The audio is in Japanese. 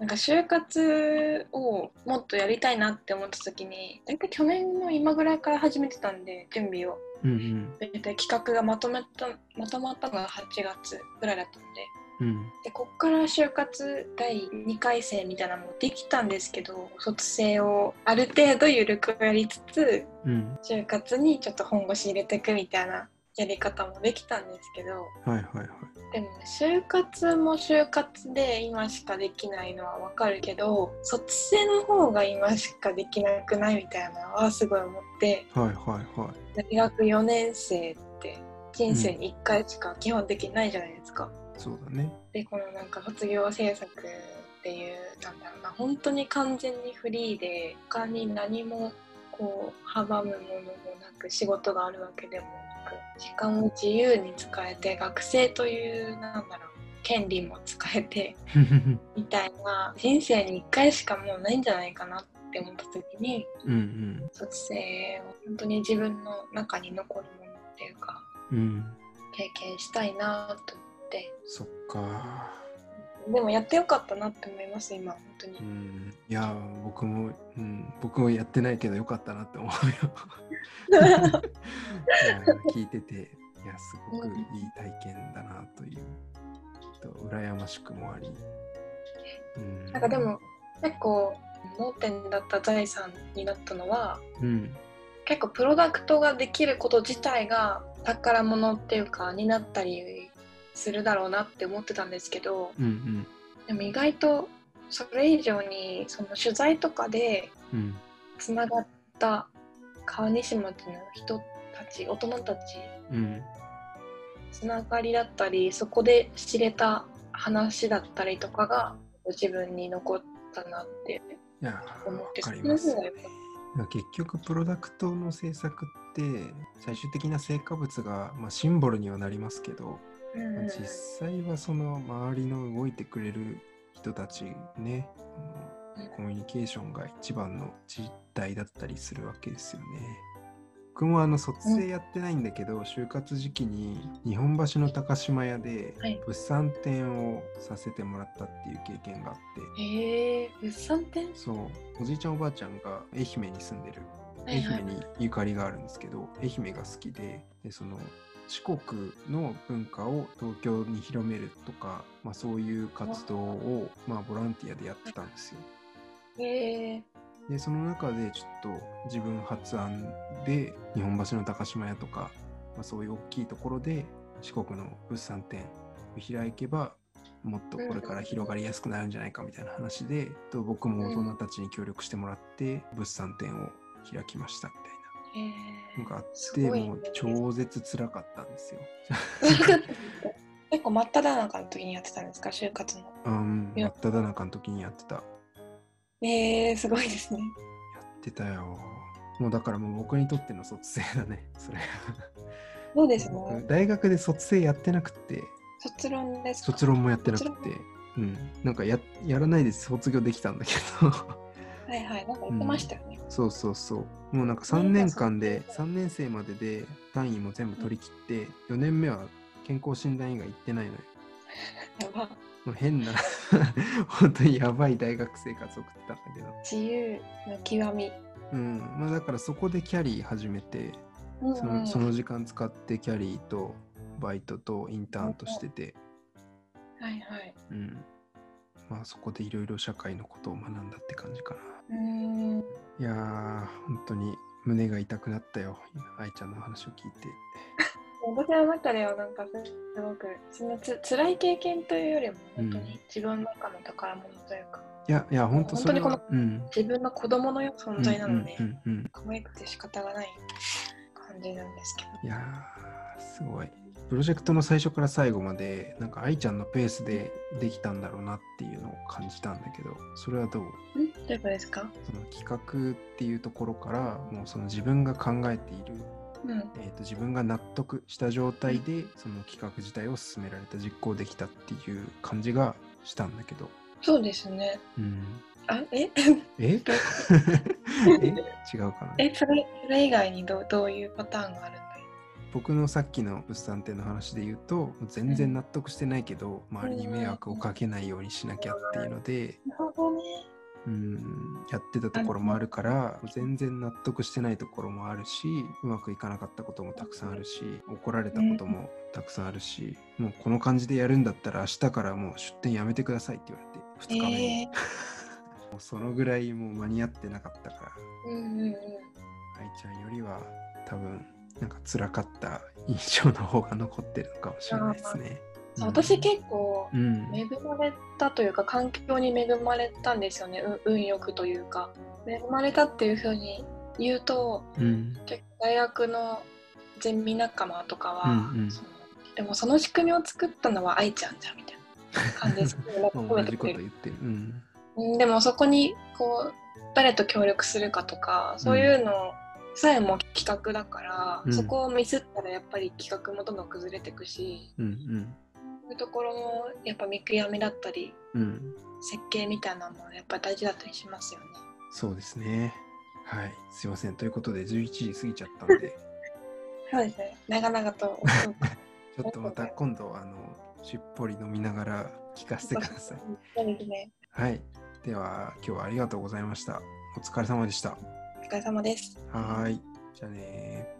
なんか就活をもっとやりたいなって思った時に大体去年の今ぐらいから始めてたんで準備を。うんうん。大体企画がまとめたまとまったのが8月ぐらいだったんで。うん。でこっから就活第2回生みたいなのもできたんですけど卒生をある程度緩くやりつつうん。就活にちょっと本腰入れていくみたいなやり方もできたんですけどはいはいはい。でもね就活も就活で今しかできないのはわかるけど卒生の方が今しかできなくないみたいなのはすごい思ってはいはいはい。大学4年生って人生に1回しか基本的にないじゃないですか。そうだね。でこのなんか卒業制作っていうなんだろうな本当に完全にフリーで他に何もこう阻むものもなく仕事があるわけでもなく時間を自由に使えて学生というなんだろう権利も使えて みたいな人生に1回しかもうないんじゃないかなって思った時にうんうん。卒生を本当に自分の中に残るものっていうかうん。経験したいなと思って。そっか。でもやってよかったなって思います今本当に。う。んいや僕も、うん、僕もやってないけどよかったなって思うよ。聞いてていやすごくいい体験だなという、と羨ましくもあり、うん、なんかでも結構盲点だった財産になったのはうん。結構プロダクトができること自体が宝物っていうかになったりするだろうなって思ってたんですけどうん。でも意外とそれ以上にその取材とかでつながった川西町の人たち大人たちうん。つながりだったりそこで知れた話だったりとかが自分に残ったなっていや思ってわかります。その分が結局プロダクトの制作って最終的な成果物が、まあ、シンボルにはなりますけど、実際はその周りの動いてくれる人たちねコミュニケーションが一番の実態だったりするわけですよね。僕もあの卒生やってないんだけど、就活時期に日本橋の高島屋ではい。物産展をさせてもらったっていう経験があって、へえ物産展？そう。おじいちゃんおばあちゃんが愛媛に住んでる。愛媛にゆかりがあるんですけど、愛媛が好きででその四国の文化を東京に広めるとか、まあ、そういう活動を、まあ、ボランティアでやってたんですよ。へえでその中でちょっと自分発案で日本橋の高島屋とか、まあ、そういう大きいところで四国の物産展を開けばもっとこれから広がりやすくなるんじゃないかみたいな話で、と僕も大人たちに協力してもらって物産展を開きましたみたいな。へのがあすって、ごいね。もう超絶辛かったんですよ。え 結構真っ只中の時にやってたんですか？就活の。うん、真っ只中の時にやってた。やえー、すごいですね。ってたよ。もうだからもう僕にとっての卒生だね、それ。そうです僕ね大学で卒生やってなくて、卒論ですか？卒論もやってなく卒て、うん、なんかややらないで卒業できたんだけど、はいはいなんか言ってましたよね、そうそうそう。もうなんか3年間で、3年生までで単位も全部取り切って、4年目は健康診断医が行ってないのよ。やばもう変な、本当にやばい大学生活を送ってたんだけど。自由の極み、うん、まあだからそこでキャリー始めて、うんうんそのその時間使ってキャリーとバイトとインターンとしてて、はいはいうん。まあそこでいろいろ社会のことを学んだって感じかな。うーんいやー、本当に胸が痛くなったよ、愛ちゃんの話を聞いて。私の中ではなんかすごくそのつ辛い経験というよりも本当うんに自分の中の宝物というか、いや、いや、本当それは、本当うん。自分の子供のような存在なので、うんうんうんうん可愛くて仕方がない感じなんですけどいやー、すごい。プロジェクトの最初から最後まで、なんか愛ちゃんのペースでできたんだろうなっていうのを感じたんだけど、それはどう？ん？どういうことですか？その企画っていうところから、もうその自分が考えている、うん。えー、と自分が納得した状態で、その企画自体を進められた、実行できたっていう感じがしたんだけど、そうですね。うん。あえ？え？え？違うかな。えそれそれ以外にどうどういうパターンがあるんだい僕のさっきの物産展の話で言うと全然納得してないけど、周りに迷惑をかけないようにしなきゃっていうので。うんやってたところもあるから全然納得してないところもあるしうまくいかなかったこともたくさんあるし怒られたこともたくさんあるし、もうこの感じでやるんだったら明日からもう出店やめてくださいって言われて2日目に、え もうそのぐらいもう間に合ってなかったからー、うんうんうん。愛ちゃんよりは多分なんか辛かった印象の方が残ってるのかもしれないですね。私結構うん、恵まれたというか環境に恵まれたんですよね。う運よくというか。恵まれたっていうふうに言うとうん、結構大学のゼミ仲間とかは、うんうん。でもその仕組みを作ったのは愛ちゃんじゃんみたいな感じです褒め てくれるでもそこにこう誰と協力するかとかそういうのさえも企画だから、うんそこをミスったらやっぱり企画もどんどん崩れていくしうんそういうところもやっぱ見極めだったりうんうん設計みたいなのもやっぱ大事だったりしますよね。そうですね。はい、すいません。ということで11時過ぎちゃったんで、そうですね。長々と。ちょっとまた今度あのしっぽり飲みながら聞かせてください。そうですね。はい。では今日はありがとうございました。お疲れ様でした。お疲れ様です。はい。じゃあねー